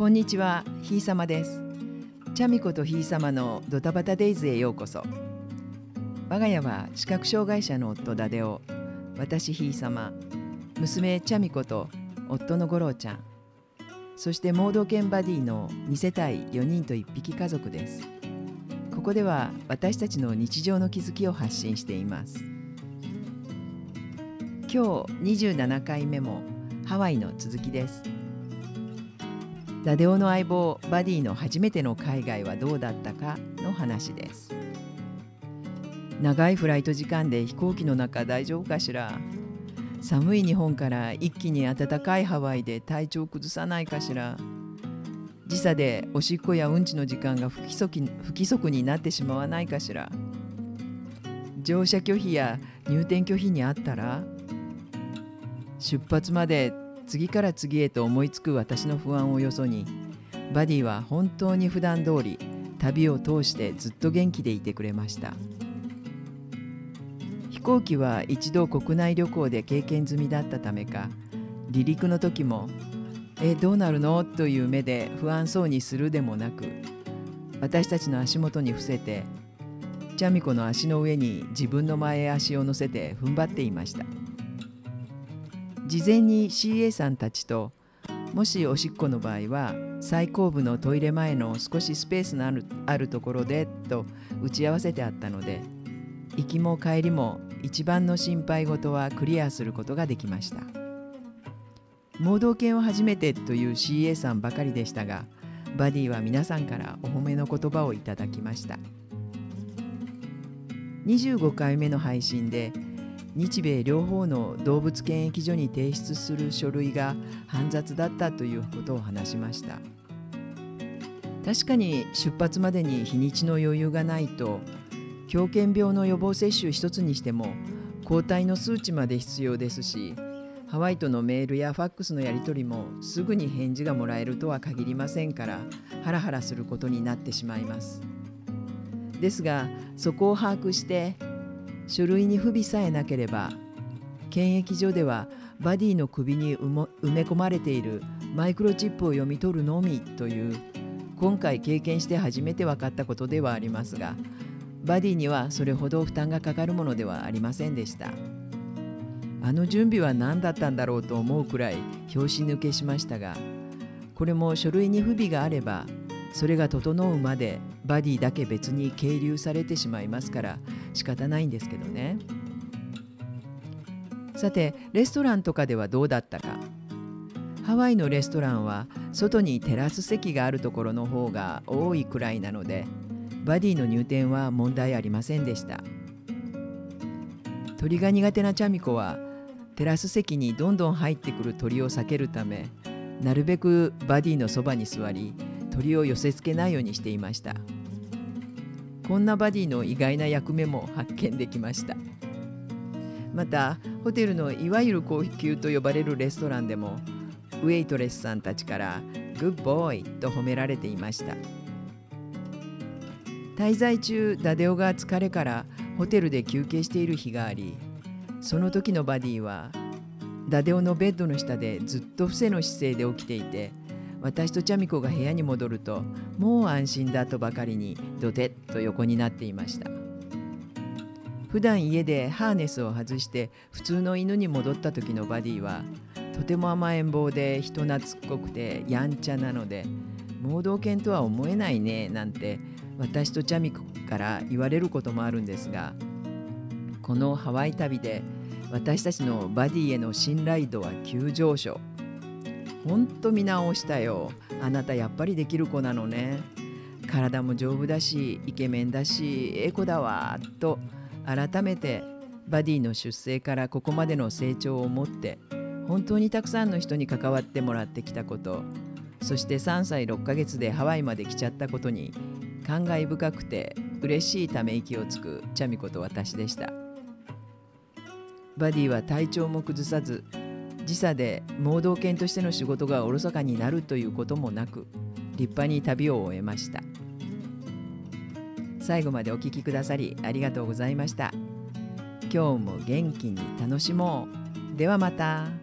こんにちは、ひいさまです。チャミコとひいさまのドタバタデイズへようこそ。我が家は視覚障害者の夫ダデオ、私ひいさま、娘チャミコと夫の五郎ちゃん、そして盲導犬バディの2世帯4人と1匹家族です。ここでは私たちの日常の気づきを発信しています。今日27回目もハワイの続きです。ダデオの相棒バディの初めての海外はどうだったかの話です。長いフライト時間で飛行機の中大丈夫かしら。寒い日本から一気に暖かいハワイで体調崩さないかしら。時差でおしっこやうんちの時間が不規則不規則になってしまわないかしら。乗車拒否や入店拒否にあったら出発まで次から次へと思いつく私の不安をよそにバディは本当に普段通り旅を通してずっと元気でいてくれました飛行機は一度国内旅行で経験済みだったためか離陸の時も「えどうなるの?」という目で不安そうにするでもなく私たちの足元に伏せてチャミコの足の上に自分の前足を乗せて踏ん張っていました事前に CA さんたちともしおしっこの場合は最後部のトイレ前の少しスペースのあるあるところでと打ち合わせてあったので行きも帰りも一番の心配事はクリアすることができました。盲導犬を初めてという CA さんばかりでしたがバディは皆さんからお褒めの言葉をいただきました。25回目の配信で日米両方の動物検疫所に提出する書類が煩雑だったということを話しました。確かに出発までに日にちの余裕がないと狂犬病の予防接種一つにしても抗体の数値まで必要ですしハワイとのメールやファックスのやり取りもすぐに返事がもらえるとは限りませんからハラハラすることになってしまいます。ですがそこを把握して書類に不備さえなければ検疫所ではバディの首に埋め込まれているマイクロチップを読み取るのみという今回経験して初めて分かったことではありますがバディにはそれほど負担がかかるものではありませんでした。あの準備は何だったんだろうと思うくらい拍子抜けしましたがこれも書類に不備があればそれが整うまでバディだけ別に係留されてしまいますから仕方ないんですけどね。さてレストランとかではどうだったか。ハワイのレストランは外にテラス席があるところの方が多いくらいなのでバディの入店は問題ありませんでした。鳥が苦手なチャミコはテラス席にどんどん入ってくる鳥を避けるためなるべくバディのそばに座り鳥を寄せつけないようにしていました。こんなバディの意外な役目も発見できました。またホテルのいわゆる高級と呼ばれるレストランでもウェイトレスさんたちから「グッボーイ」と褒められていました。滞在中ダデオが疲れからホテルで休憩している日がありその時のバディはダデオのベッドの下でずっと伏せの姿勢で起きていて私とチャミコが部屋に戻るともう安心だとばかりにドテッと横になっていました。普段家でハーネスを外して普通の犬に戻った時のバディはとても甘えん坊で人懐っこくてやんちゃなので盲導犬とは思えないねなんて私とチャミコから言われることもあるんですがこのハワイ旅で私たちのバディへの信頼度は急上昇。ほんと見直したよ。あなたやっぱりできる子なのね。体も丈夫だしイケメンだしエコだわと改めてバディの出生からここまでの成長をもって本当にたくさんの人に関わってもらってきたことそして3歳6ヶ月でハワイまで来ちゃったことに感慨深くて嬉しいため息をつくチャミコと私でした。バディは体調も崩さず時差で盲導犬としての仕事がおろそかになるということもなく立派に旅を終えました。最後までお聴きくださりありがとうございました。今日も元気に楽しもう。ではまた。